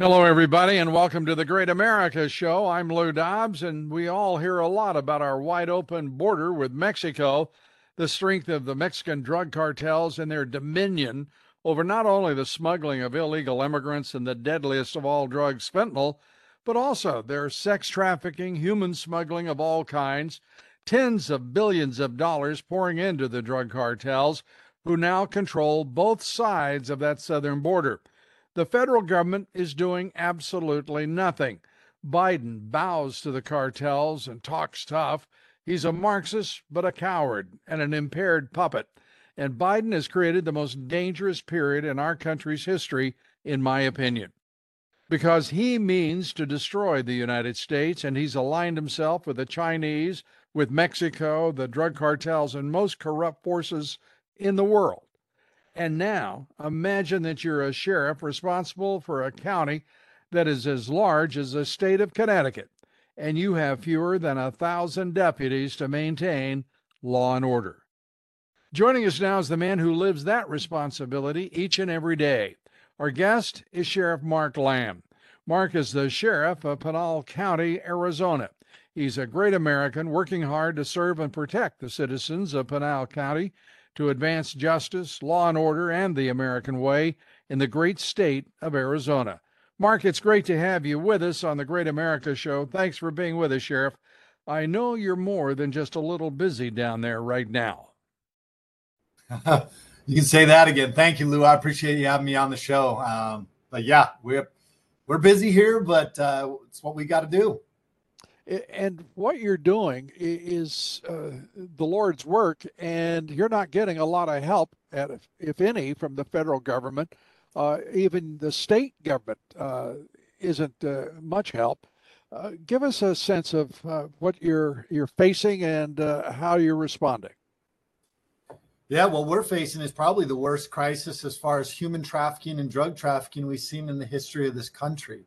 Hello, everybody, and welcome to the Great America Show. I'm Lou Dobbs, and we all hear a lot about our wide open border with Mexico, the strength of the Mexican drug cartels and their dominion over not only the smuggling of illegal immigrants and the deadliest of all drugs, fentanyl, but also their sex trafficking, human smuggling of all kinds, tens of billions of dollars pouring into the drug cartels, who now control both sides of that southern border. The federal government is doing absolutely nothing. Biden bows to the cartels and talks tough. He's a Marxist, but a coward and an impaired puppet. And Biden has created the most dangerous period in our country's history, in my opinion, because he means to destroy the United States and he's aligned himself with the Chinese, with Mexico, the drug cartels, and most corrupt forces in the world. And now, imagine that you're a sheriff responsible for a county that is as large as the state of Connecticut, and you have fewer than a thousand deputies to maintain law and order. Joining us now is the man who lives that responsibility each and every day. Our guest is Sheriff Mark Lamb. Mark is the sheriff of Pinal County, Arizona. He's a great American working hard to serve and protect the citizens of Pinal County to advance justice, law and order, and the American way in the great state of Arizona. Mark, it's great to have you with us on the Great America Show. Thanks for being with us, Sheriff. I know you're more than just a little busy down there right now. you can say that again. Thank you, Lou. I appreciate you having me on the show. Um, but yeah, we're we're busy here, but uh, it's what we got to do and what you're doing is uh, the Lord's work, and you're not getting a lot of help, at, if any, from the federal government. Uh, even the state government uh, isn't uh, much help. Uh, give us a sense of uh, what you're you're facing and how you're responding. Yeah, what we're facing is probably the worst crisis as far as human trafficking and drug trafficking we've seen in the history of this country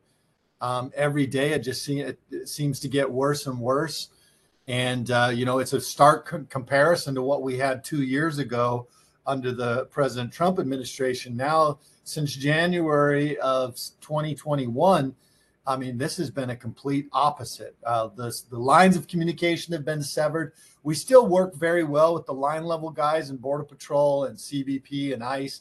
um, every day. It just it, seems to get worse and worse. And, uh, you know, it's a stark co- comparison to what we had two years ago under the President Trump administration. Now, since January of 2021, I mean, this has been a complete opposite. Uh, the, the lines of communication have been severed. We still work very well with the line level guys in Border Patrol and CBP and ICE,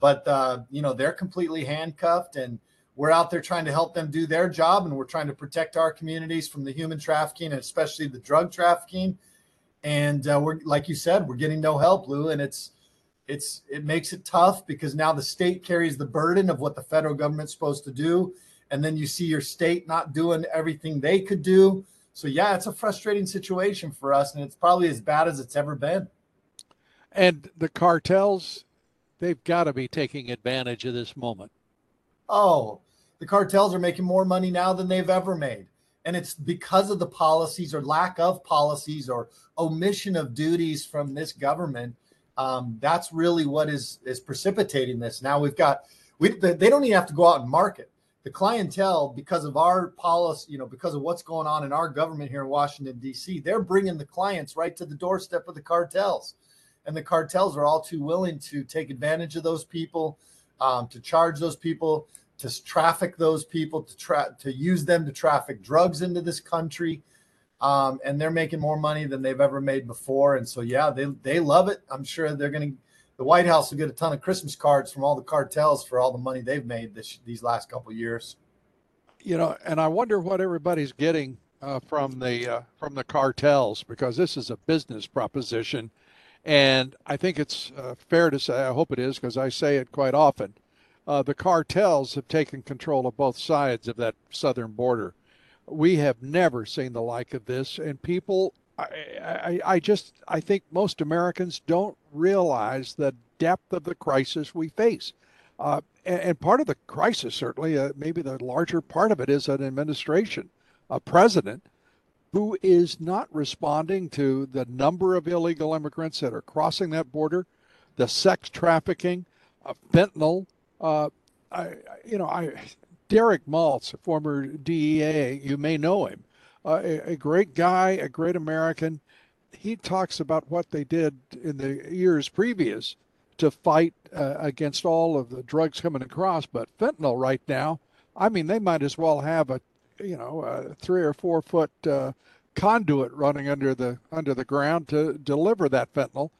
but, uh, you know, they're completely handcuffed and we're out there trying to help them do their job and we're trying to protect our communities from the human trafficking and especially the drug trafficking. And uh, we're like you said we're getting no help lou and it's it's it makes it tough because now the state carries the burden of what the federal government's supposed to do. And then you see your state not doing everything they could do. So yeah it's a frustrating situation for us and it's probably as bad as it's ever been. And the cartels they've got to be taking advantage of this moment oh, the cartels are making more money now than they've ever made. And it's because of the policies or lack of policies or omission of duties from this government. Um, that's really what is is precipitating this. Now we've got we they don't even have to go out and market the clientele because of our policy, you know, because of what's going on in our government here in Washington D.C. They're bringing the clients right to the doorstep of the cartels, and the cartels are all too willing to take advantage of those people, um, to charge those people to traffic those people, to tra- to use them to traffic drugs into this country. Um, and they're making more money than they've ever made before. And so, yeah, they they love it. I'm sure they're going to. The White House will get a ton of Christmas cards from all the cartels for all the money they've made this these last couple years. You know, and I wonder what everybody's getting uh, from the uh, from the cartels because this is a business proposition, and I think it's uh, fair to say. I hope it is because I say it quite often uh, the cartels have taken control of both sides of that southern border. We have never seen the like of this, and people, I, I, I just, I think most Americans don't realize the depth of the crisis we face. Uh, and, and, part of the crisis, certainly, uh, maybe the larger part of it is an administration, a president who is not responding to the number of illegal immigrants that are crossing that border, the sex trafficking, uh, fentanyl. Uh, I, you know, I, Derek Maltz, former DEA, you may know him, uh, a, a, great guy, a great American. He talks about what they did in the years previous to fight uh, against all of the drugs coming across. But fentanyl right now, I mean, they might as well have a, you know, a three or four foot uh, conduit running under the under the ground to deliver that fentanyl.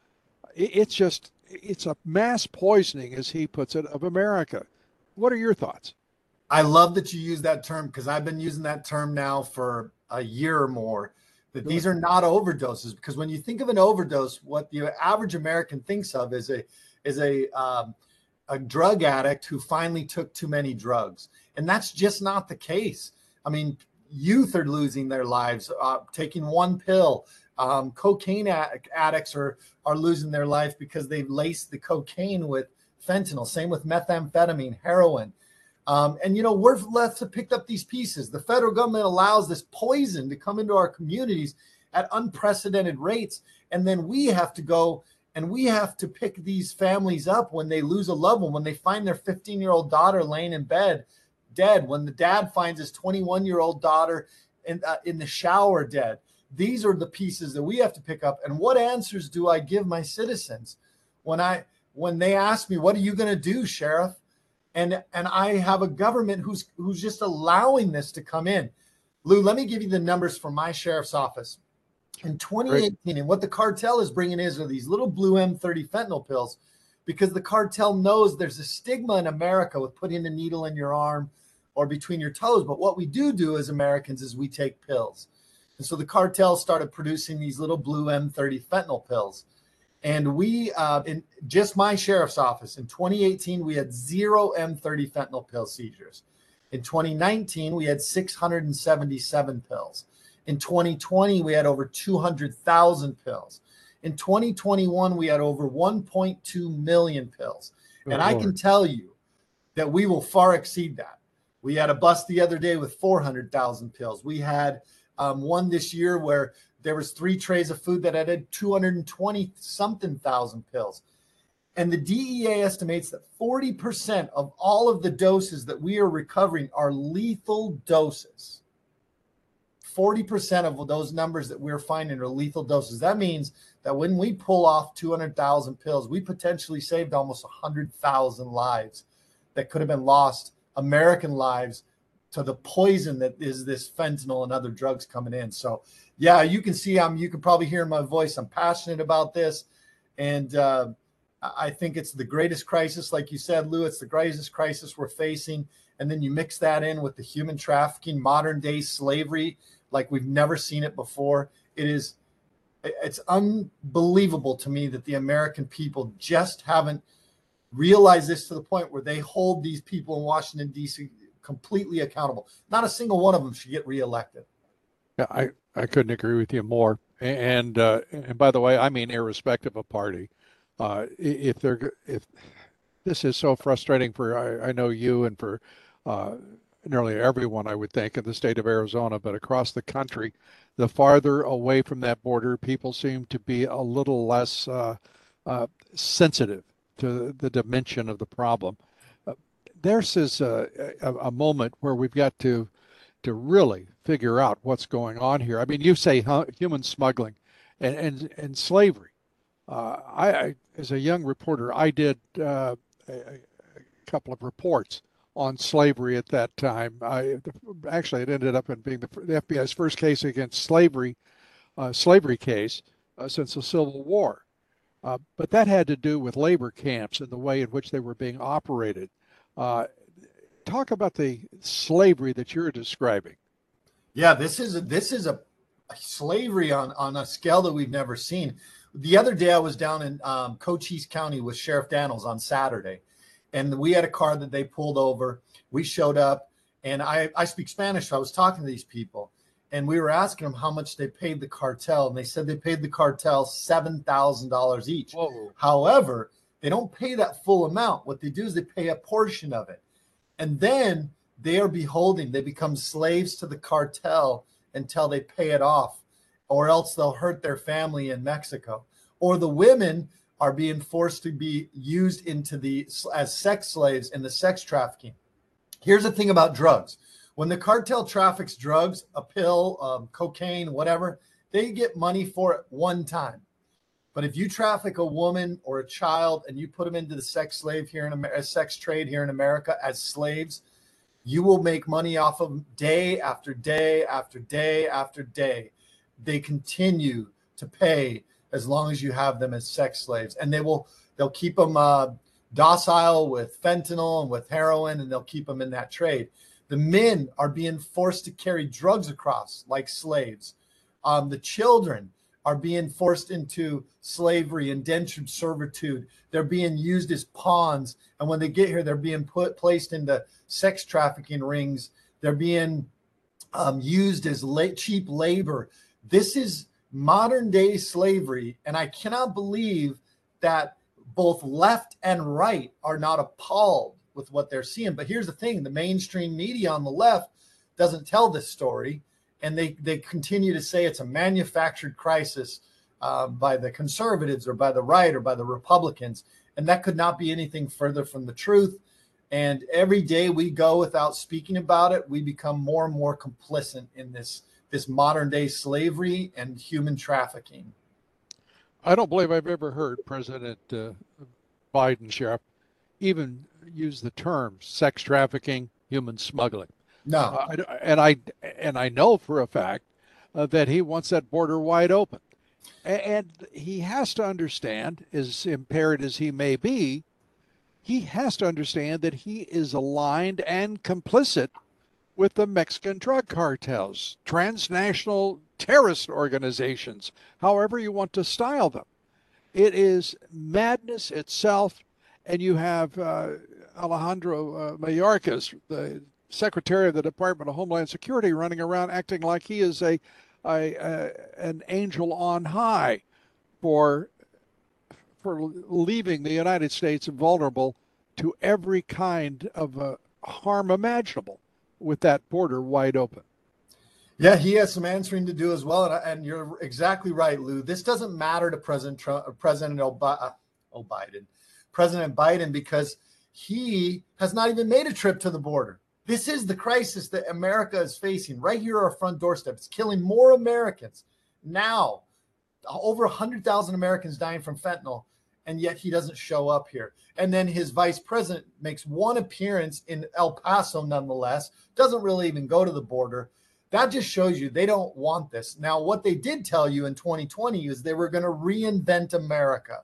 It's just it's a mass poisoning, as he puts it, of America. What are your thoughts? I love that you use that term because I've been using that term now for a year or more. That these are not overdoses because when you think of an overdose, what the average American thinks of is a is a um, a drug addict who finally took too many drugs, and that's just not the case. I mean, youth are losing their lives uh, taking one pill. Um, cocaine addicts are are losing their life because they've laced the cocaine with fentanyl. Same with methamphetamine, heroin. Um, and you know we're left to pick up these pieces. The federal government allows this poison to come into our communities at unprecedented rates, and then we have to go and we have to pick these families up when they lose a loved one, when they find their 15 year old daughter laying in bed dead, when the dad finds his 21 year old daughter in, uh, in the shower dead. These are the pieces that we have to pick up. And what answers do I give my citizens when I when they ask me, "What are you going to do, sheriff?" and and I have a government who's who's just allowing this to come in. Lou, let me give you the numbers from my sheriff's office. In 2018, Great. and what the cartel is bringing is are these little blue M30 fentanyl pills because the cartel knows there's a stigma in America with putting a needle in your arm or between your toes. But what we do do as Americans is we take pills. And so the cartel started producing these little blue M30 fentanyl pills. And we, uh, in just my sheriff's office in 2018, we had zero M30 fentanyl pill seizures. In 2019, we had 677 pills. In 2020, we had over 200,000 pills. In 2021, we had over 1.2 million pills. Oh, and Lord. I can tell you that we will far exceed that. We had a bust the other day with 400,000 pills. We had um, one this year where there was three trays of food that had 220 something thousand pills. And the DEA estimates that 40% of all of the doses that we are recovering are lethal doses. 40% of those numbers that we're finding are lethal doses. That means that when we pull off 200,000 pills, we potentially saved almost 100,000 lives that could have been lost American lives to the poison that is this fentanyl and other drugs coming in. So, yeah, you can see I'm. You can probably hear my voice. I'm passionate about this, and uh, I think it's the greatest crisis, like you said, Lou. It's the greatest crisis we're facing, and then you mix that in with the human trafficking, modern day slavery, like we've never seen it before. It is. It's unbelievable to me that the American people just haven't realized this to the point where they hold these people in Washington, D.C. completely accountable. Not a single one of them should get reelected. Yeah, I, I couldn't agree with you more. And uh, and by the way, I mean irrespective of party. Uh, if they're if this is so frustrating for I, I know you and for uh, nearly everyone I would think in the state of Arizona, but across the country, the farther away from that border, people seem to be a little less uh, uh, sensitive to the dimension of the problem. Uh, there's is a, a, a, moment where we've got to to really figure out what's going on here. I mean, you say human smuggling and and, and slavery. Uh, I, I, as a young reporter, I did uh, a, a, couple of reports on slavery at that time. I, actually, it ended up in being the, the FBI's first case against slavery, uh, slavery case uh, since the Civil War. Uh, but that had to do with labor camps and the way in which they were being operated. Uh, talk about the slavery that you're describing. Yeah, this is a, this is a, a, slavery on on a scale that we've never seen. The other day, I was down in um, Cochise County with Sheriff Dannels on Saturday, and we had a car that they pulled over. We showed up, and I I speak Spanish, so I was talking to these people, and we were asking them how much they paid the cartel, and they said they paid the cartel seven thousand dollars each. Whoa. However, They don't pay that full amount. What they do is they pay a portion of it. And then they are beholding, they become slaves to the cartel until they pay it off, or else they'll hurt their family in Mexico. Or the women are being forced to be used into the as sex slaves in the sex trafficking. Here's the thing about drugs. When the cartel traffics drugs, a pill, um, cocaine, whatever, they get money for it one time. But if you traffic a woman or a child and you put them into the sex slave here in America, sex trade here in America as slaves, you will make money off of them day after day after day after day. They continue to pay as long as you have them as sex slaves, and they will they'll keep them uh, docile with fentanyl and with heroin, and they'll keep them in that trade. The men are being forced to carry drugs across like slaves. Um, the children are being forced into slavery, indentured servitude. They're being used as pawns. And when they get here, they're being put placed into sex trafficking rings. They're being um, used as la- cheap labor. This is modern day slavery. And I cannot believe that both left and right are not appalled with what they're seeing. But here's the thing the mainstream media on the left doesn't tell this story and they they continue to say it's a manufactured crisis uh, by the conservatives or by the right or by the Republicans, and that could not be anything further from the truth. And every day we go without speaking about it, we become more and more complicit in this this modern day slavery and human trafficking. I don't believe I've ever heard President uh, Biden, Sheriff, even use the term sex trafficking, human smuggling. No, uh, and I and I know for a fact uh, that he wants that border wide open, and he has to understand, as impaired as he may be, he has to understand that he is aligned and complicit with the Mexican drug cartels, transnational terrorist organizations, however you want to style them. It is madness itself, and you have uh, Alejandro uh, Mayorkas, the Secretary of the Department of Homeland Security running around acting like he is a, a, a an angel on high for for leaving the United States vulnerable to every kind of uh, harm imaginable with that border wide open. Yeah, he has some answering to do as well, and, and you're exactly right, Lou. This doesn't matter to President Trump, President Ob- uh, Biden, President Biden, because he has not even made a trip to the border. This is the crisis that America is facing right here at our front doorstep. It's killing more Americans now. Over 100,000 Americans dying from fentanyl, and yet he doesn't show up here. And then his vice president makes one appearance in El Paso, nonetheless, doesn't really even go to the border. That just shows you they don't want this. Now, what they did tell you in 2020 is they were going to reinvent America,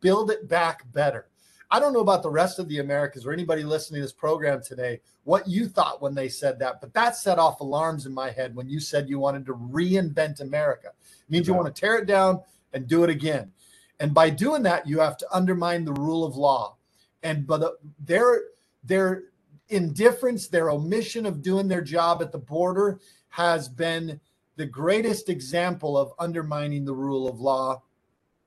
build it back better. I don't know about the rest of the Americas or anybody listening to this program today, what you thought when they said that, but that set off alarms in my head when you said you wanted to reinvent America. It means you want to tear it down and do it again. And by doing that, you have to undermine the rule of law. And but uh, their their indifference, their omission of doing their job at the border has been the greatest example of undermining the rule of law.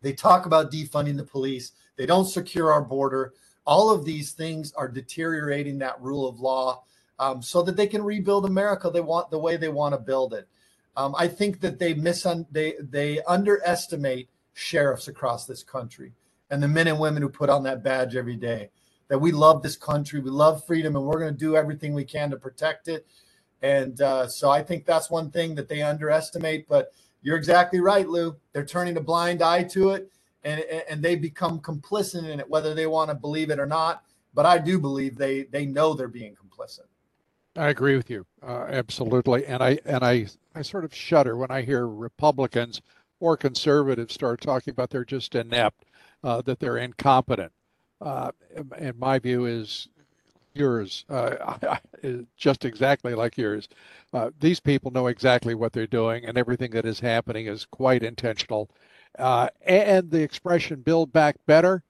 They talk about defunding the police. They don't secure our border. All of these things are deteriorating that rule of law um, so that they can rebuild America. They want the way they want to build it. Um, I think that they miss they they underestimate sheriffs across this country and the men and women who put on that badge every day. That we love this country, we love freedom, and we're going to do everything we can to protect it. And uh, so I think that's one thing that they underestimate. But you're exactly right, Lou. They're turning a blind eye to it and and they become complicit in it, whether they want to believe it or not. But I do believe they they know they're being complicit. I agree with you uh, absolutely, and I and I I sort of shudder when I hear Republicans or conservatives start talking about they're just inept, uh, that they're incompetent. Uh, and my view is yours, uh, just exactly like yours. Uh, these people know exactly what they're doing, and everything that is happening is quite intentional uh, and the expression build back better,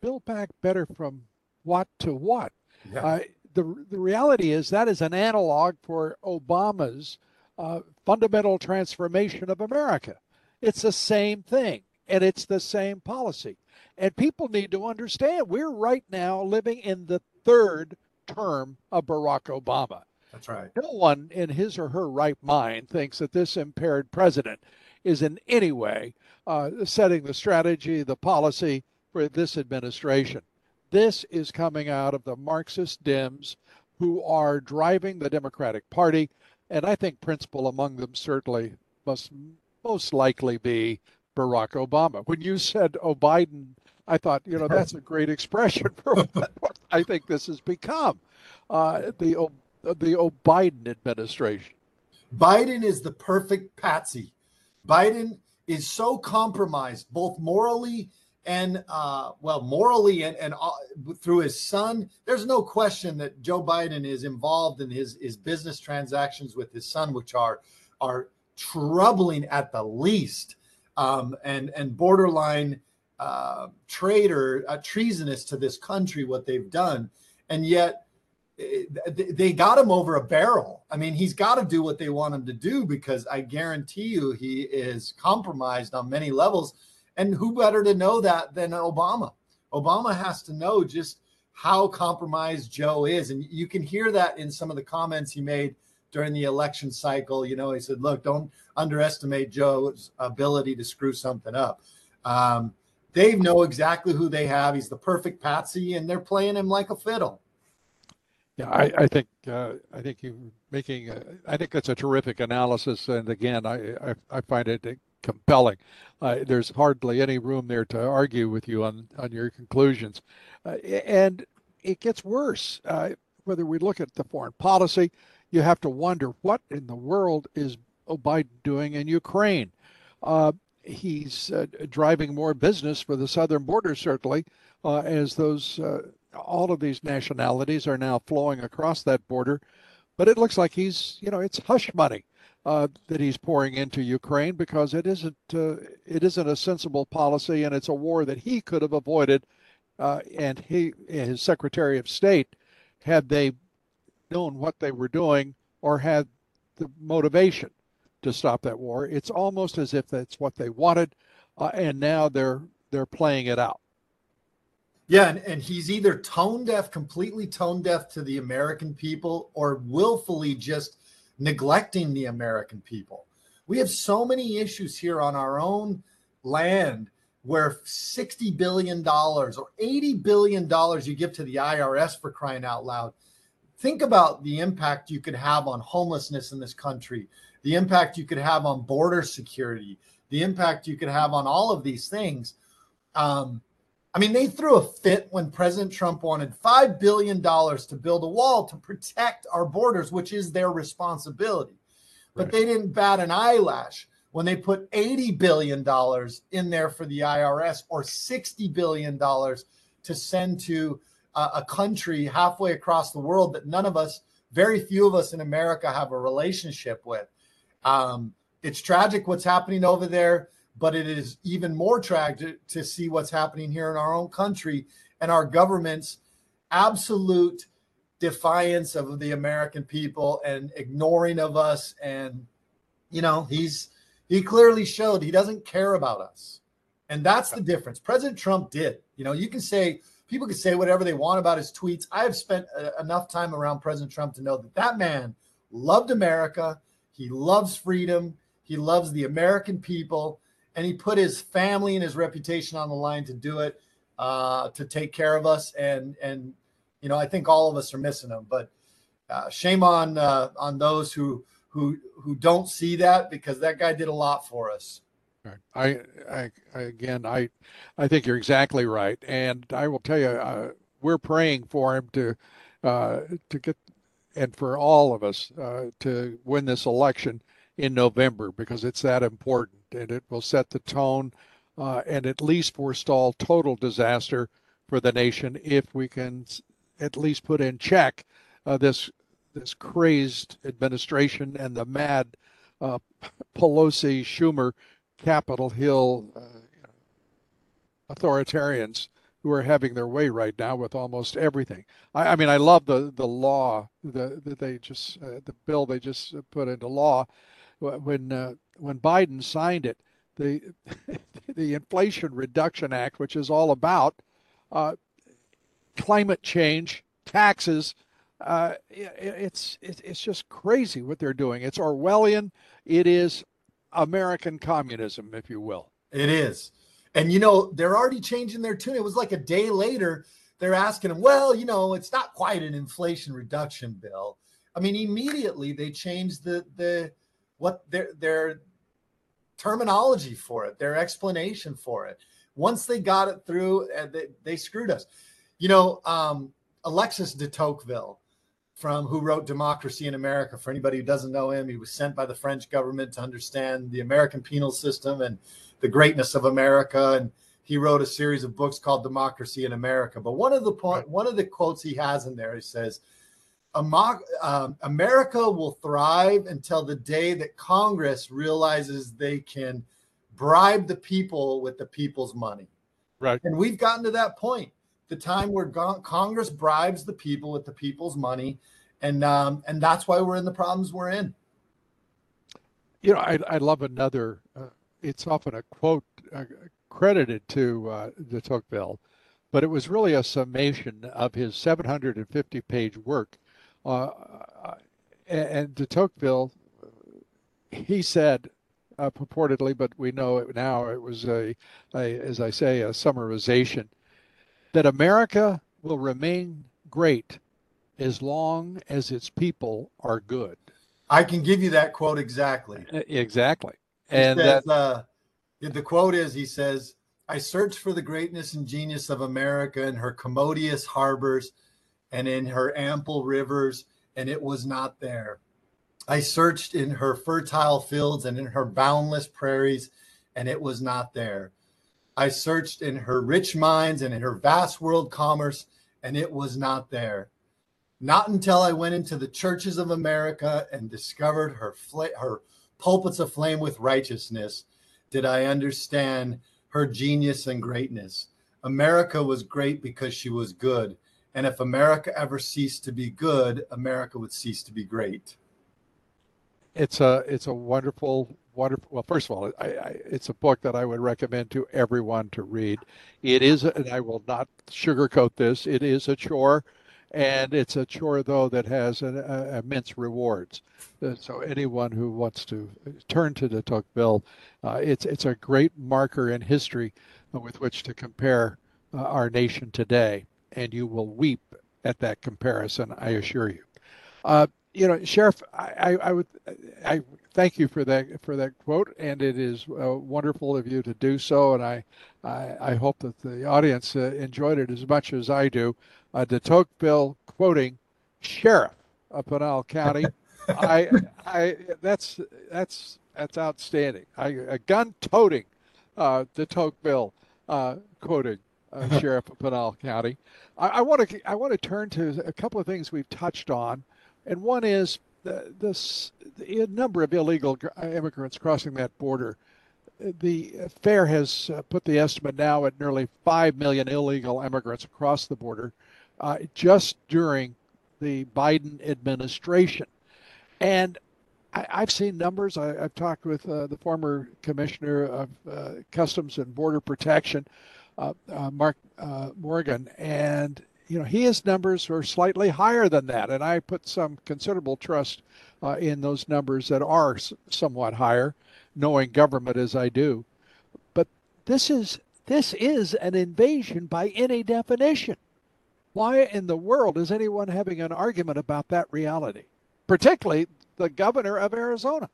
build back better from what to what? Yeah. Uh, the, the reality is that is an analog for Obama's uh, fundamental transformation of America. It's the same thing and it's the same policy. And people need to understand we're right now living in the third term of Barack Obama. That's right. No one in his or her right mind thinks that this impaired president is in any way uh, setting the strategy, the policy for this administration. This is coming out of the Marxist Dems who are driving the Democratic Party. And I think principal among them certainly must most likely be Barack Obama. When you said oh Biden, I thought, you know, that's a great expression for what I think this has become. Uh, the the Biden administration. Biden is the perfect patsy. Biden is so compromised, both morally and uh, well, morally and and uh, through his son. There's no question that Joe Biden is involved in his his business transactions with his son, which are are troubling at the least, um, and and borderline uh, traitor, uh, treasonous to this country. What they've done, and yet they got him over a barrel. I mean, he's got to do what they want him to do because I guarantee you he is compromised on many levels. And who better to know that than Obama? Obama has to know just how compromised Joe is. And you can hear that in some of the comments he made during the election cycle. You know, he said, look, don't underestimate Joe's ability to screw something up. Um, they know exactly who they have. He's the perfect patsy, and they're playing him like a fiddle. Yeah, I, I think uh, I think you're making. A, I think that's a terrific analysis, and again, I I, I find it compelling. Uh, there's hardly any room there to argue with you on on your conclusions, uh, and it gets worse. Uh, whether we look at the foreign policy, you have to wonder what in the world is Biden doing in Ukraine. Uh, he's uh, driving more business for the southern border, certainly, as those all of these nationalities are now flowing across that border. But it looks like he's, you know, it's hush money uh, that he's pouring into Ukraine because it isn't uh, it isn't a sensible policy, and it's a war that he could have avoided, uh, and he his Secretary of State had they known what they were doing or had the motivation to stop that war. It's almost as if that's what they wanted, uh, and now they're they're playing it out. Yeah, and, and he's either tone deaf, completely tone deaf to the American people, or willfully just neglecting the American people. We have so many issues here on our own land where $60 billion or $80 billion you give to the IRS for crying out loud. Think about the impact you could have on homelessness in this country, the impact you could have on border security, the impact you could have on all of these things. Um, I mean, they threw a fit when President Trump wanted $5 billion to build a wall to protect our borders, which is their responsibility. But right. they didn't bat an eyelash when they put $80 billion in there for the IRS or $60 billion to send to a country halfway across the world that none of us, very few of us in America, have a relationship with. Um, it's tragic what's happening over there but it is even more tragic to see what's happening here in our own country and our government's absolute defiance of the American people and ignoring of us. And, you know, he's, he clearly showed he doesn't care about us. And that's the difference. President Trump did. You know, you can say, people can say whatever they want about his tweets. I have spent uh, enough time around President Trump to know that that man loved America. He loves freedom. He loves the American people and he put his family and his reputation on the line to do it, uh, to take care of us. And and you know, I think all of us are missing him. But uh, shame on uh, on those who who who don't see that because that guy did a lot for us. I, I, again, I, I think you're exactly right, and I will tell you, uh, we're praying for him to, uh, to get, and for all of us uh, to win this election in November because it's that important and it will set the tone uh, and at least forestall total disaster for the nation if we can at least put in check uh, this this crazed administration and the mad uh, Pelosi, Schumer, Capitol Hill uh, authoritarians who are having their way right now with almost everything. I, I mean, I love the the law that the, they just uh, the bill they just put into law when uh, when Biden signed it, the the Inflation Reduction Act, which is all about uh, climate change, taxes. Uh, it, it's it, it's just crazy what they're doing. It's Orwellian. It is American communism, if you will. It is. And you know, they're already changing their tune. It was like a day later, they're asking them, well, you know, it's not quite an inflation reduction bill. I mean, immediately they changed the the what their their terminology for it, their explanation for it. Once they got it through, uh, they, they screwed us. You know, um, Alexis de Tocqueville, from who wrote Democracy in America. For anybody who doesn't know him, he was sent by the French government to understand the American penal system and the greatness of America. And he wrote a series of books called Democracy in America. But one of the point, one of the quotes he has in there, he says, America will thrive until the day that Congress realizes they can bribe the people with the people's money. Right. And we've gotten to that point the time where Congress bribes the people with the people's money, and um, and that's why we're in the problems we're in. You know, I, I love another. Uh, it's often a quote uh, credited to uh, de Tocqueville, but it was really a summation of his 750-page work. Uh, uh, and de Tocqueville, he said, uh, purportedly, but we know it now. It was a, a, as I say, a summarization that America will remain great as long as its people are good. I can give you that quote exactly. Exactly. He and says, that, uh, the quote is he says, I search for the greatness and genius of America in her commodious harbors and in her ample rivers, and it was not there. I searched in her fertile fields and in her boundless prairies, and it was not there. I searched in her rich mines and in her vast world commerce, and it was not there. Not until I went into the churches of America and discovered her fl- her pulpits aflame with righteousness did I understand her genius and greatness. America was great because she was good, and if America ever ceased to be good, America would cease to be great. It's a it's a wonderful wonderful. Well, first of all, I, I, it's a book that I would recommend to everyone to read. It is, and I will not sugarcoat this. It is a chore, and it's a chore though that has an, uh, immense rewards. Uh, so anyone who wants to turn to the Tocqueville, uh, it's it's a great marker in history with which to compare uh, our nation today, and you will weep at that comparison. I assure you. Uh, you know, Sheriff, I, I, would, I thank you for that for that quote, and it is uh, wonderful of you to do so. And I, I, I hope that the audience uh, enjoyed it as much as I do. Uh, de Tocqueville quoting Sheriff of Pinal County. I, I, that's that's that's outstanding. I, a gun-toting uh, de Tocqueville uh, quoting uh, Sheriff of Pinal County. I want to I want to turn to a couple of things we've touched on, and one is the, this the number of illegal immigrants crossing that border. The FAIR has uh, put the estimate now at nearly 5 million illegal immigrants across the border uh, just during the Biden administration. And I, have seen numbers. I, have talked with uh, the former commissioner of uh, Customs and Border Protection, uh, uh, Uh, uh, Mark uh, Morgan, and you know, his numbers are slightly higher than that. And I put some considerable trust uh, in those numbers that are somewhat higher, knowing government as I do. But this is this is an invasion by any definition. Why in the world is anyone having an argument about that reality? Particularly the governor of Arizona.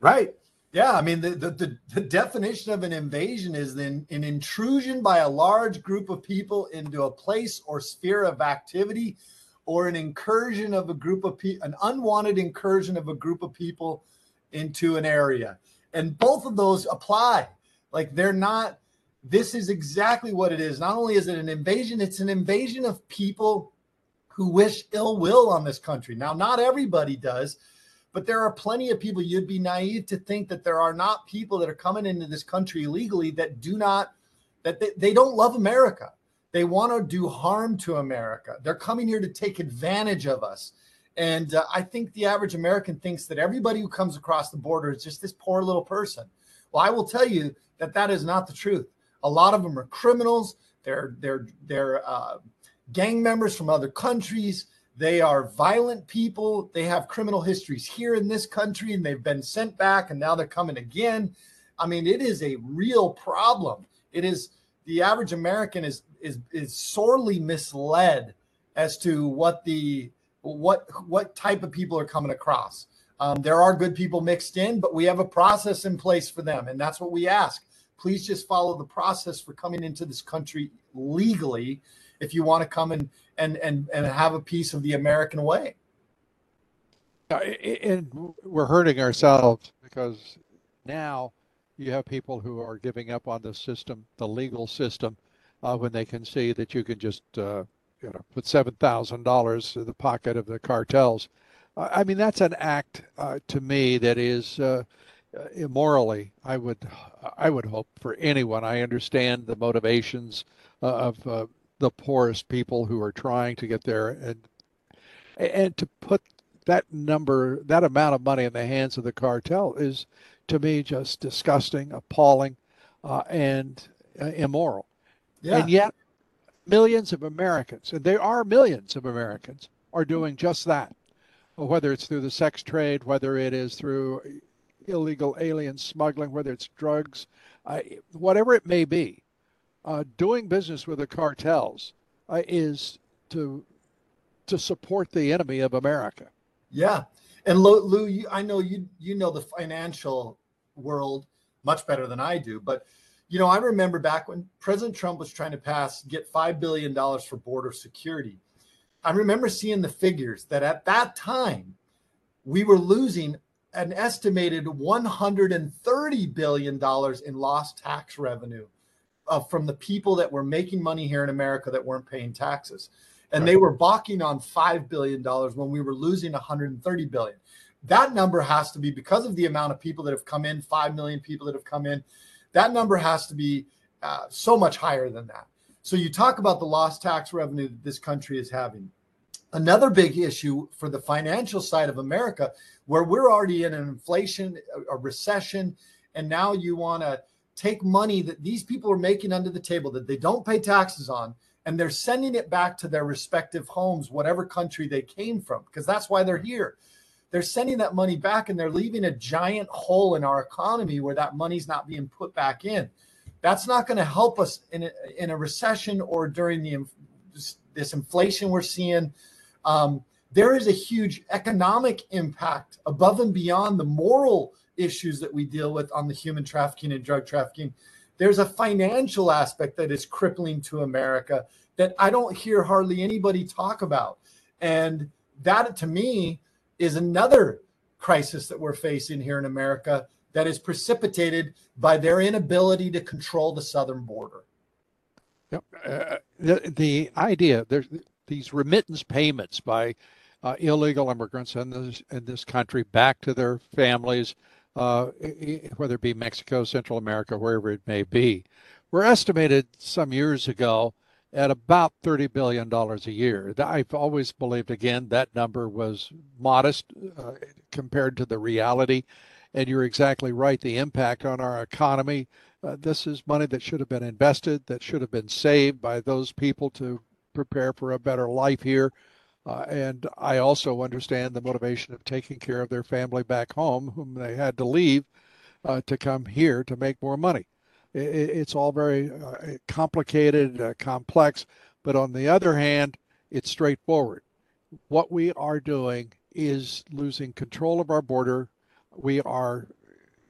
Right. Yeah, I mean the, the, the, the, definition of an invasion is then an intrusion by a large group of people into a place or sphere of activity, or an incursion of a group of people, an unwanted incursion of a group of people into an area. And both of those apply. Like they're not. This is exactly what it is. Not only is it an invasion, it's an invasion of people who wish ill will on this country. Now, not everybody does but there are plenty of people. You'd be naive to think that there are not people that are coming into this country illegally that do not, that they, they don't love America. They want to do harm to America. They're coming here to take advantage of us. And uh, I think the average American thinks that everybody who comes across the border is just this poor little person. Well, I will tell you that that is not the truth. A lot of them are criminals. They're they're they're uh, gang members from other countries. They are violent people. They have criminal histories here in this country, and they've been sent back, and now they're coming again. I mean, it is a real problem. It is the average American is is is sorely misled as to what the what what type of people are coming across. Um, there are good people mixed in, but we have a process in place for them, and that's what we ask. Please just follow the process for coming into this country legally if you want to come and and and and have a piece of the American way. and we're hurting ourselves because now you have people who are giving up on the system, the legal system, uh, when they can see that you can just uh, you know put seven thousand dollars in the pocket of the cartels. I mean that's an act uh, to me that is uh, immorally. I would I would hope for anyone. I understand the motivations uh, of uh, the poorest people who are trying to get there and and to put that number that amount of money in the hands of the cartel is to me just disgusting, appalling, uh, and uh, immoral. Yeah. And yet, millions of Americans, and there are millions of Americans, are doing just that. Whether it's through the sex trade, whether it is through illegal alien smuggling, whether it's drugs, uh, whatever it may be, uh, doing business with the cartels uh, is to to support the enemy of America. Yeah, and Lou, Lou you, I know you you know the financial world much better than I do, but you know I remember back when President Trump was trying to pass get five billion dollars for border security. I remember seeing the figures that at that time we were losing an estimated 130 billion dollars in lost tax revenue uh, from the people that were making money here in America that weren't paying taxes. And right. they were balking on $5 billion when we were losing 130 billion. That number has to be because of the amount of people that have come in 5 million people that have come in that number has to be uh, so much higher than that. So you talk about the lost tax revenue that this country is having. Another big issue for the financial side of america where we're already in an inflation a recession and now you want to take money that these people are making under the table that they don't pay taxes on and they're sending it back to their respective homes, whatever country they came from, because that's why they're here. They're sending that money back and they're leaving a giant hole in our economy where that money's not being put back in. That's not going to help us in a, in a recession or during the this inflation we're seeing. Um, there is a huge economic impact above and beyond the moral issues that we deal with on the human trafficking and drug trafficking there's a financial aspect that is crippling to America that I don't hear hardly anybody talk about. And that to me is another crisis that we're facing here in America that is precipitated by their inability to control the southern border. Yep. Uh, the, the idea there's these remittance payments by uh, illegal immigrants in this in this country back to their families uh, whether it be Mexico, Central America, wherever it may be, were estimated some years ago at about $30 billion a year. I've always believed, again, that number was modest uh, compared to the reality. And you're exactly right. The impact on our economy. Uh, this is money that should have been invested, that should have been saved by those people to prepare for a better life here. Uh, and I also understand the motivation of taking care of their family back home, whom they had to leave uh, to come here to make more money. It, it's all very uh, complicated, uh, complex, but on the other hand, it's straightforward. What we are doing is losing control of our border. We are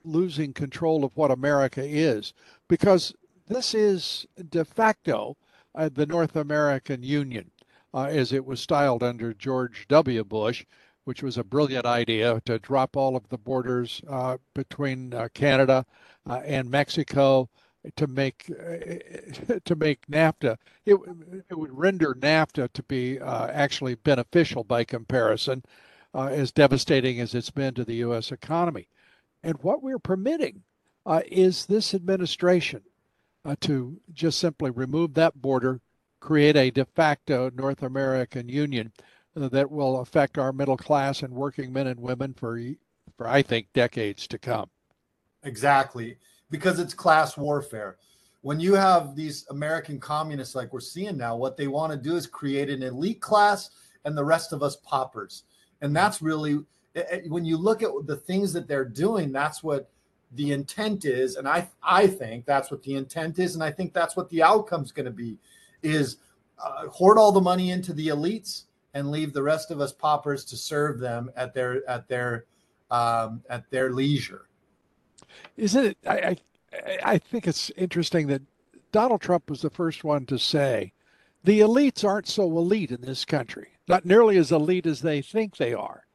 losing control of what America is because this is de facto uh, the North American Union uh, as it was styled under George W. Bush, which was a brilliant idea to drop all of the borders uh, between uh, Canada uh, and Mexico to make uh, to make NAFTA. It, it would render NAFTA to be uh, actually beneficial by comparison, as devastating as it's been to the U.S. economy. And what we're permitting is this administration to just simply remove that border create a de facto North American Union uh, that will affect our middle class and working men and women for, for I think, decades to come. Exactly. because it's class warfare. When you have these American communists like we're seeing now, what they want to do is create an elite class and the rest of us paupers. And that's really when you look at the things that they're doing, that's what the intent is. And I I think that's what the intent is, and I think that's what the outcome's going to be is uh, hoard all the money into the elites and leave the rest of us paupers to serve them at their at their um, at their leisure. Isn't it? I, I I think it's interesting that Donald Trump was the first one to say the elites aren't so elite in this country, not nearly as elite as they think they are.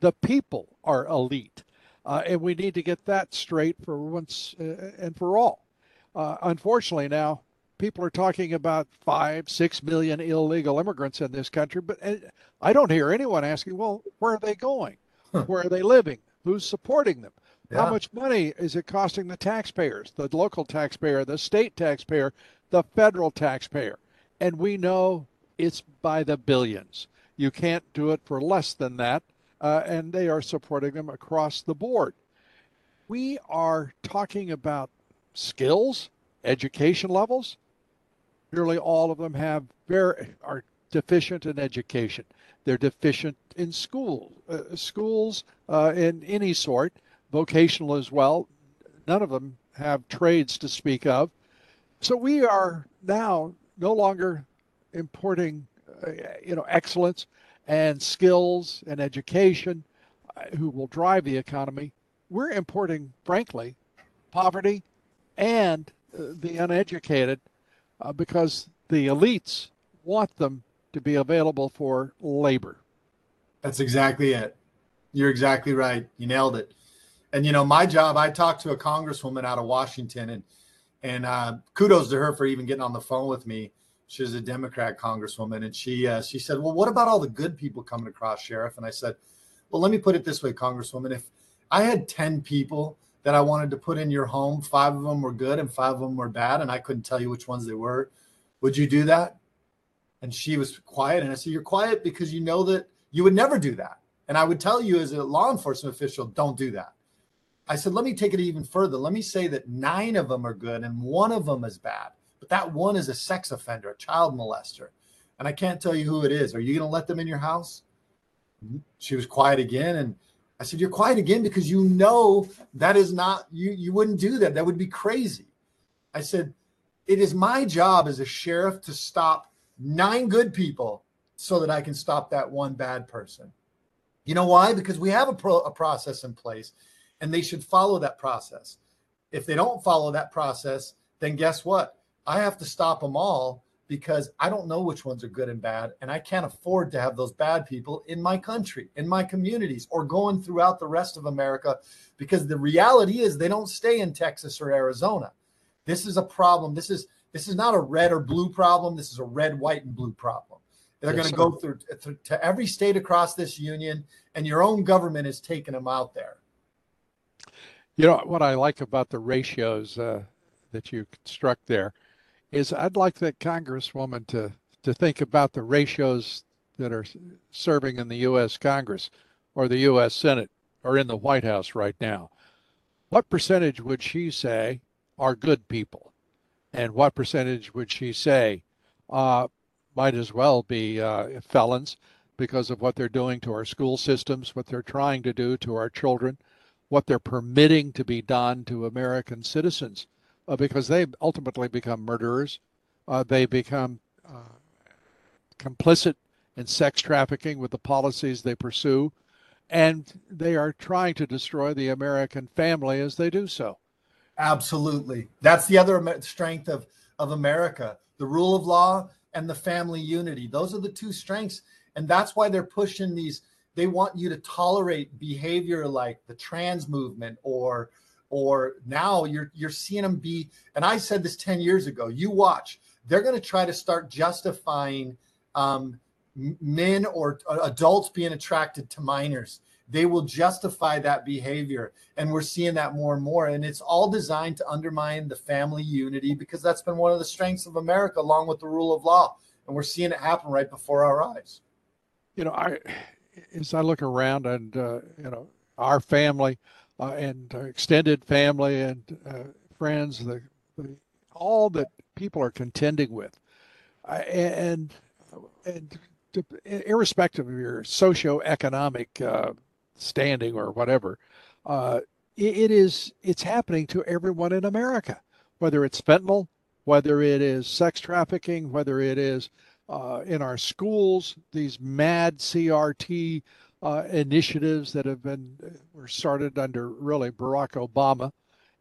The people are elite, uh, and we need to get that straight for once uh, and for all. Uh, unfortunately, now people are talking about five, six million illegal immigrants in this country, but uh, I don't hear anyone asking, well, where are they going? Where are they living? Who's supporting them? Yeah. How much money is it costing the taxpayers, the local taxpayer, the state taxpayer, the federal taxpayer? And we know it's by the billions. You can't do it for less than that. Uh, and they are supporting them across the board. We are talking about skills, education levels, nearly all of them have very are deficient in education. They're deficient in school, uh, schools uh, in any sort, vocational as well. None of them have trades to speak of. So we are now no longer importing, uh, you know, excellence and skills and education uh, who will drive the economy. We're importing, frankly, poverty and uh, the uneducated uh, because the elites want them to be available for labor. That's exactly it. You're exactly right. You nailed it. And you know, my job, I talked to a congresswoman out of Washington, and and uh, kudos to her for even getting on the phone with me. She's a Democrat congresswoman, and she uh, she said, "Well, what about all the good people coming across, sheriff?" And I said, "Well, let me put it this way, congresswoman. If I had ten people that I wanted to put in your home. Five of them were good and five of them were bad, and I couldn't tell you which ones they were. Would you do that? And she was quiet. And I said, You're quiet because you know that you would never do that. And I would tell you as a law enforcement official, don't do that. I said, Let me take it even further. Let me say that nine of them are good and one of them is bad. But that one is a sex offender, a child molester. And I can't tell you who it is. Are you going to let them in your house? She was quiet again. And I said, You're quiet again because you know that is not, you, you wouldn't do that. That would be crazy. I said, It is my job as a sheriff to stop nine good people so that I can stop that one bad person. You know why? Because we have a, pro, a process in place and they should follow that process. If they don't follow that process, then guess what? I have to stop them all because I don't know which ones are good and bad. And I can't afford to have those bad people in my country, in my communities, or going throughout the rest of America because the reality is they don't stay in Texas or Arizona. This is a problem. This is this is not a red or blue problem. This is a red, white, and blue problem. They're yes, going to go through to, to every state across this union, and your own government is taking them out there. You know what I like about the ratios uh, that you construct there is I'd like that Congresswoman to to think about the ratios that are serving in the U.S. Congress or the U.S. Senate or in the White House right now. What percentage would she say are good people, and what percentage would she say uh, might as well be uh, felons because of what they're doing to our school systems, what they're trying to do to our children, what they're permitting to be done to American citizens? Uh, because they ultimately become murderers. Uh, they become uh, complicit in sex trafficking with the policies they pursue, and they are trying to destroy the American family as they do so. Absolutely. That's the other strength of, of America the rule of law and the family unity. Those are the two strengths. And that's why they're pushing these. They want you to tolerate behavior like the trans movement or or now you're you're seeing them be and i said this 10 years ago you watch they're going to try to start justifying um, men or uh, adults being attracted to minors. They will justify that behavior and we're seeing that more and more and it's all designed to undermine the family unity because that's been one of the strengths of america along with the rule of law and we're seeing it happen right before our eyes. You know i as i look around and uh, you know our family uh, and extended family and uh, friends, the, the all that people are contending with, uh, and and to, irrespective of your socioeconomic uh, standing or whatever, uh, it, it is it's happening to everyone in America, whether it's fentanyl, whether it is sex trafficking, whether it is uh, in our schools, these mad CRT uh, initiatives that have been uh, were started under really Barack Obama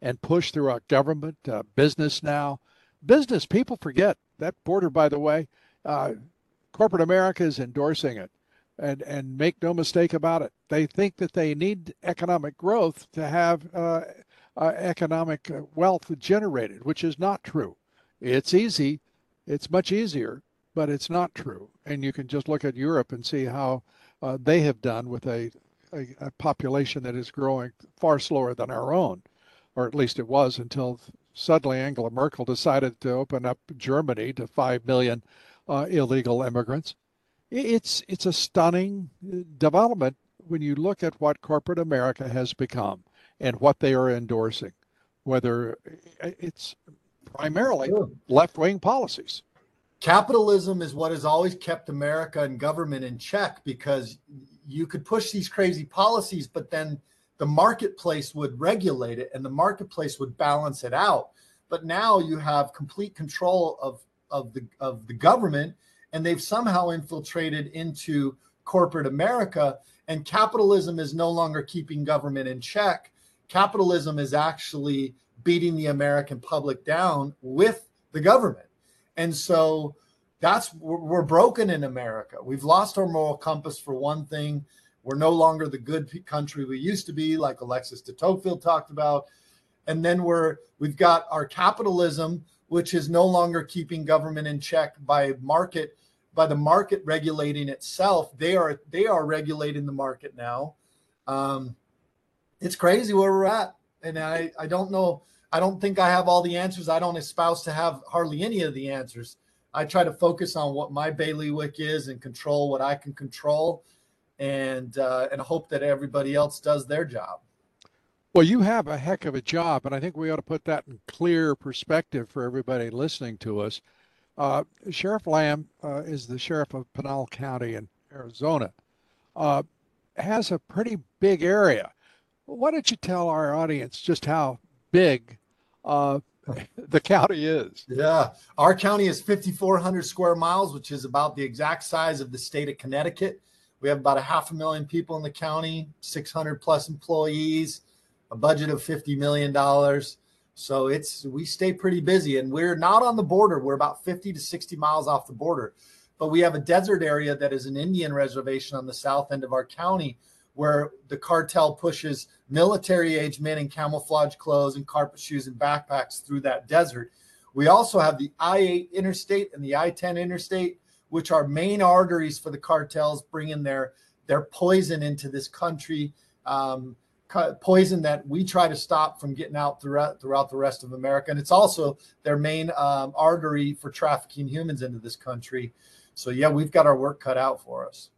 and pushed through our government, uh, business now. Business, people forget that border, by the way, uh, corporate America is endorsing it. And, and make no mistake about it, they think that they need economic growth to have uh, uh, economic wealth generated, which is not true. It's easy, it's much easier, but it's not true. And you can just look at Europe and see how uh, they have done with a, a, a, population that is growing far slower than our own, or at least it was until suddenly Angela Merkel decided to open up Germany to 5 million uh, illegal immigrants. It's, it's a stunning uh, development when you look at what corporate America has become and what they are endorsing, whether uh, it's primarily left wing policies capitalism is what has always kept America and government in check because you could push these crazy policies, but then the marketplace would regulate it and the marketplace would balance it out. But now you have complete control of of the of the government, and they've somehow infiltrated into corporate America. And capitalism is no longer keeping government in check. Capitalism is actually beating the American public down with the government. And so that's we're broken in America. We've lost our moral compass for one thing. We're no longer the good country we used to be, like Alexis de Tocqueville talked about. And then we're we've got our capitalism, which is no longer keeping government in check by market by the market regulating itself. They are they are regulating the market now. Um, it's crazy where we're at, and I I don't know I don't think I have all the answers. I don't espouse to have hardly any of the answers. I try to focus on what my bailiwick is and control what I can control, and uh, and hope that everybody else does their job. Well, you have a heck of a job, and I think we ought to put that in clear perspective for everybody listening to us. Uh, sheriff Lamb uh, is the sheriff of Pinal County in Arizona. Uh, has a pretty big area. Why don't you tell our audience just how big uh, the county is. Yeah. Our county is 5,400 square miles, which is about the exact size of the state of Connecticut. We have about a half a million people in the county, 600 plus employees, a budget of $50 million. So it's we stay pretty busy and we're not on the border. We're about 50 to 60 miles off the border. But we have a desert area that is an Indian reservation on the south end of our county where the cartel pushes military age men in camouflage clothes and carpet shoes and backpacks through that desert. We also have the I 8 interstate and the I 10 interstate, which are main arteries for the cartels bringing their, their poison into this country. Um, poison that we try to stop from getting out throughout throughout the rest of America, and it's also their main um, artery for trafficking humans into this country. So yeah, we've got our work cut out for us.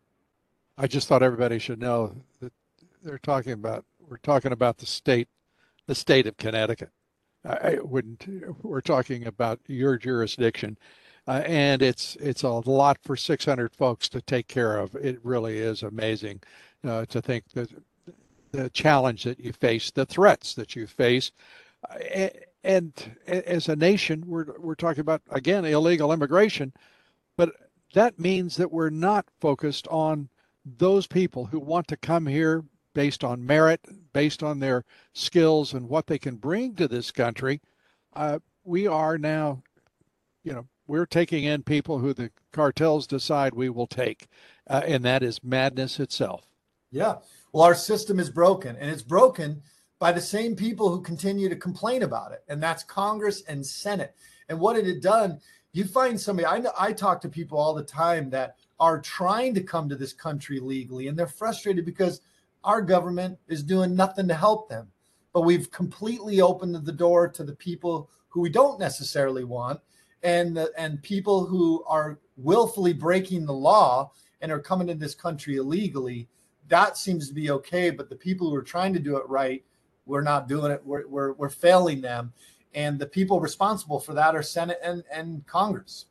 I just thought everybody should know that they're talking about we're talking about the state, the state of Connecticut. I wouldn't. We're talking about your jurisdiction, uh, and it's it's a lot for 600 folks to take care of. It really is amazing uh, to think that the challenge that you face, the threats that you face, uh, and as a nation, we're we're talking about again illegal immigration, but that means that we're not focused on those people who want to come here based on merit, based on their skills and what they can bring to this country, uh, we are now, you know, we're taking in people who the cartels decide we will take, uh, and that is madness itself. Yeah. Well, our system is broken, and it's broken by the same people who continue to complain about it, and that's Congress and Senate. And what it had done, you find somebody. I know I talk to people all the time that are trying to come to this country legally and they're frustrated because our government is doing nothing to help them. But we've completely opened the door to the people who we don't necessarily want and the, and people who are willfully breaking the law and are coming in this country illegally. That seems to be okay, but the people who are trying to do it right, we're not doing it. We're, we're, we're failing them. and the people responsible for that are Senate and, and Congress.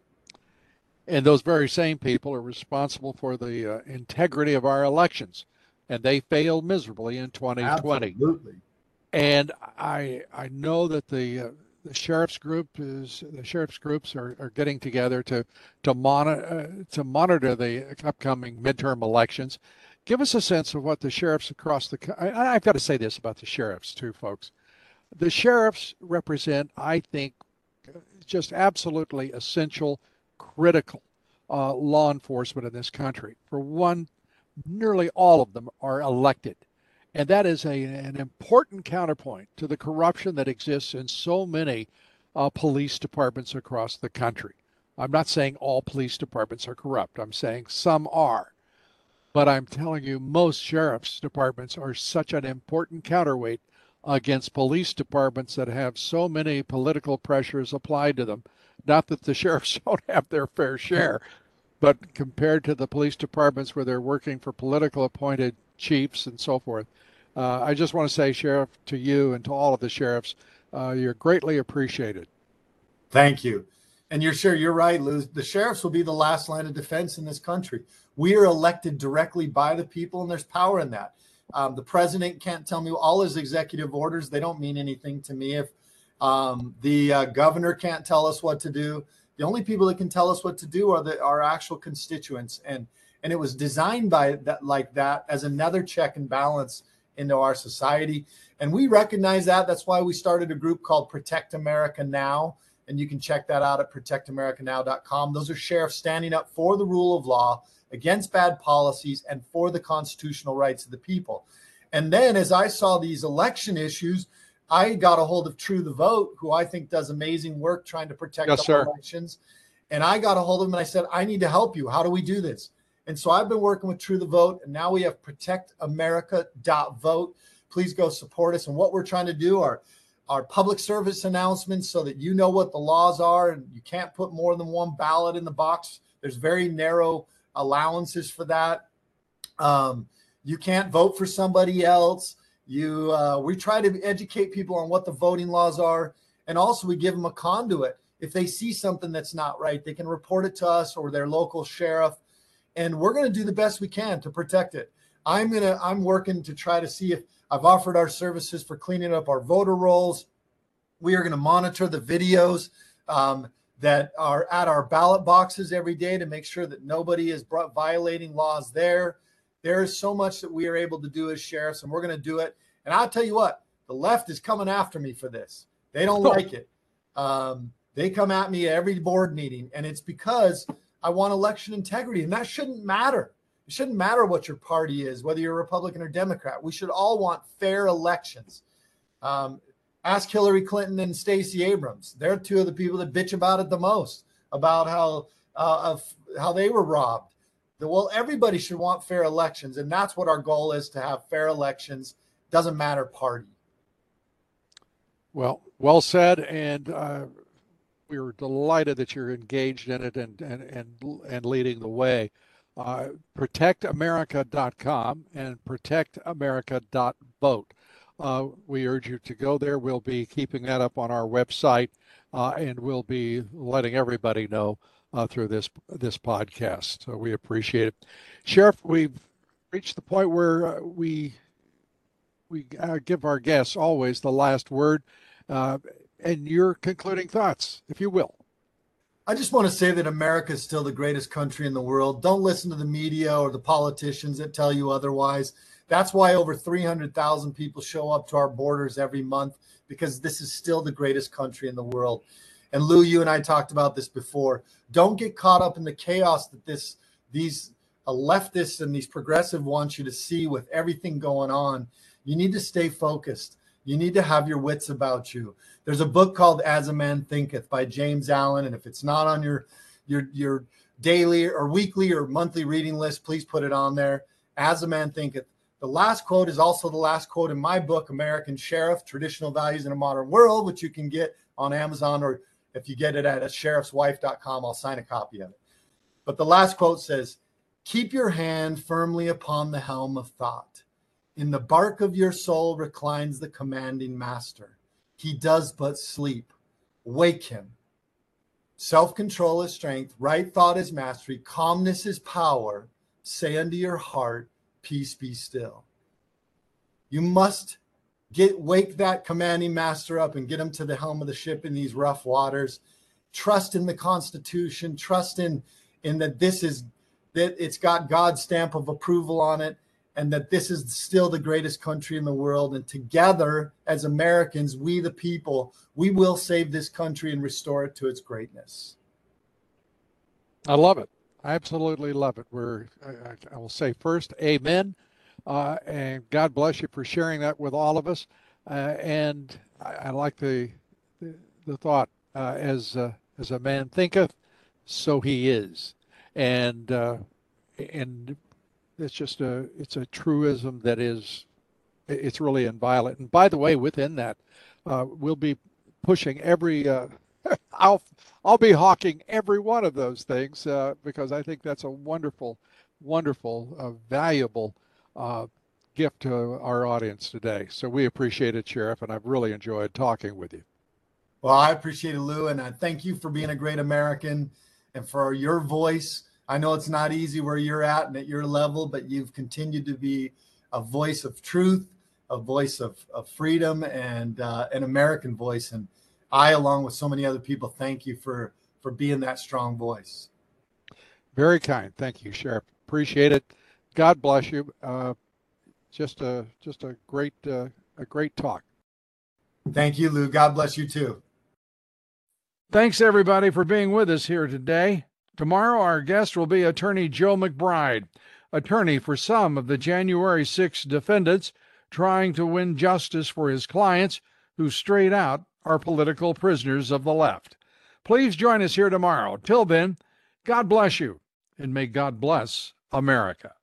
And those very same people are responsible for the uh, integrity of our elections, and they failed miserably in 2020. Absolutely. And I I know that the uh, the sheriff's group is the sheriff's groups are, are getting together to to monitor uh, to monitor the upcoming midterm elections. Give us a sense of what the sheriffs across the I, I've got to say this about the sheriffs too, folks. The sheriffs represent, I think, just absolutely essential, critical uh, law enforcement in this country. For one, nearly all of them are elected. And that is a, an important counterpoint to the corruption that exists in so many uh, police departments across the country. I'm not saying all police departments are corrupt. I'm saying some are. But I'm telling you, most sheriff's departments are such an important counterweight against police departments that have so many political pressures applied to them. Not that the sheriffs don't have their fair share, but compared to the police departments where they're working for political appointed chiefs and so forth, uh, I just want to say, Sheriff, to you and to all of the sheriffs, uh, you're greatly appreciated. Thank you. And you're sure you're right, Lou. The sheriffs will be the last line of defense in this country. We are elected directly by the people, and there's power in that. Um, the president can't tell me all his executive orders; they don't mean anything to me. If um, the uh, governor can't tell us what to do, the only people that can tell us what to do are the our actual constituents. And and it was designed by that like that as another check and balance into our society. And we recognize that. That's why we started a group called Protect America Now. And you can check that out at protectamericanow.com. Those are sheriffs standing up for the rule of law, against bad policies, and for the constitutional rights of the people. And then as I saw these election issues, I got a hold of True the Vote, who I think does amazing work trying to protect yes, our elections. And I got a hold of him and I said, I need to help you. How do we do this? And so I've been working with True the Vote, and now we have protectamerica.vote. Please go support us. And what we're trying to do are our public service announcements so that you know what the laws are and you can't put more than one ballot in the box. There's very narrow allowances for that. Um, you can't vote for somebody else. You, uh, we try to educate people on what the voting laws are, and also we give them a conduit. If they see something that's not right, they can report it to us or their local sheriff and we're going to do the best we can to protect it. I'm going to I'm working to try to see if I've offered our services for cleaning up our voter rolls. We are going to monitor the videos um, that are at our ballot boxes every day to make sure that nobody is violating laws there. There is so much that we are able to do as sheriffs, and we're going to do it. And I'll tell you what, the left is coming after me for this. They don't like it. Um, they come at me at every board meeting, and it's because I want election integrity. And that shouldn't matter. It shouldn't matter what your party is, whether you're Republican or Democrat. We should all want fair elections. Um, ask Hillary Clinton and Stacey Abrams. They're two of the people that bitch about it the most, about how uh, of how they were robbed. Well, everybody should want fair elections, and that's what our goal is to have fair elections. Doesn't matter party. Well, well said, and uh, we are delighted that you're engaged in it and and and, and leading the way. Uh, protectamerica.com and protectamerica.vote. Uh, we urge you to go there. We'll be keeping that up on our website, uh, and we'll be letting everybody know uh, through this this podcast. So we appreciate it, Sheriff. We've reached the point where uh, we we uh, give our guests always the last word. Uh, and your concluding thoughts, if you will. I just want to say that America is still the greatest country in the world. Don't listen to the media or the politicians that tell you otherwise. That's why over 300,000 people show up to our borders every month because this is still the greatest country in the world. And Lou, you and I talked about this before. Don't get caught up in the chaos that this these uh, leftists and these progressive want you to see with everything going on. You need to stay focused. You need to have your wits about you. There's a book called As a Man Thinketh by James Allen, and if it's not on your your your daily or weekly or monthly reading list, please put it on there. As a Man Thinketh. The last quote is also the last quote in my book, American Sheriff: Traditional Values in a Modern World, which you can get on Amazon or if you get it at sheriffswife.com, I'll sign a copy of it. But the last quote says, "Keep your hand firmly upon the helm of thought." In the bark of your soul reclines the commanding master. He does but sleep. Wake him. Self control is strength, right thought is mastery, calmness is power. Say unto your heart, Peace be still. You must get wake that commanding master up and get him to the helm of the ship in these rough waters. Trust in the Constitution, trust in in that this is that it's got God's stamp of approval on it and that this is still the greatest country in the world. And together, as Americans, we the people, we will save this country and restore it to its greatness. I love it. I absolutely love it. We're, I, I will say first, amen. Uh, and God bless you for sharing that with all of us. Uh, and I, I, like the, the, the thought uh, as, uh, as a man thinketh, so he is. And, uh, and it's just a it's a truism that is it's really inviolate. And by the way, within that, uh, we'll be pushing every. I'll I'll be hawking every one of those things because I think that's a wonderful, wonderful, valuable uh, gift to our audience today. So we appreciate it, Sheriff, and I've really enjoyed talking with you. Well, I appreciate it, Lou, and I thank you for being a great American and for your voice I know it's not easy where you're at and at your level, but you've continued to be a voice of truth, a voice of, of freedom, and uh, an American voice. And I, along with so many other people, thank you for for being that strong voice. Very kind. Thank you, Sheriff. Appreciate it. God bless you. Uh, just a just a great uh, a great talk. Thank you, Lou. God bless you too. Thanks everybody for being with us here today. Tomorrow, our guest will be attorney Joe McBride, attorney for some of the January 6 defendants trying to win justice for his clients who straight out are political prisoners of the left. Please join us here tomorrow. Till then, God bless you, and may God bless America.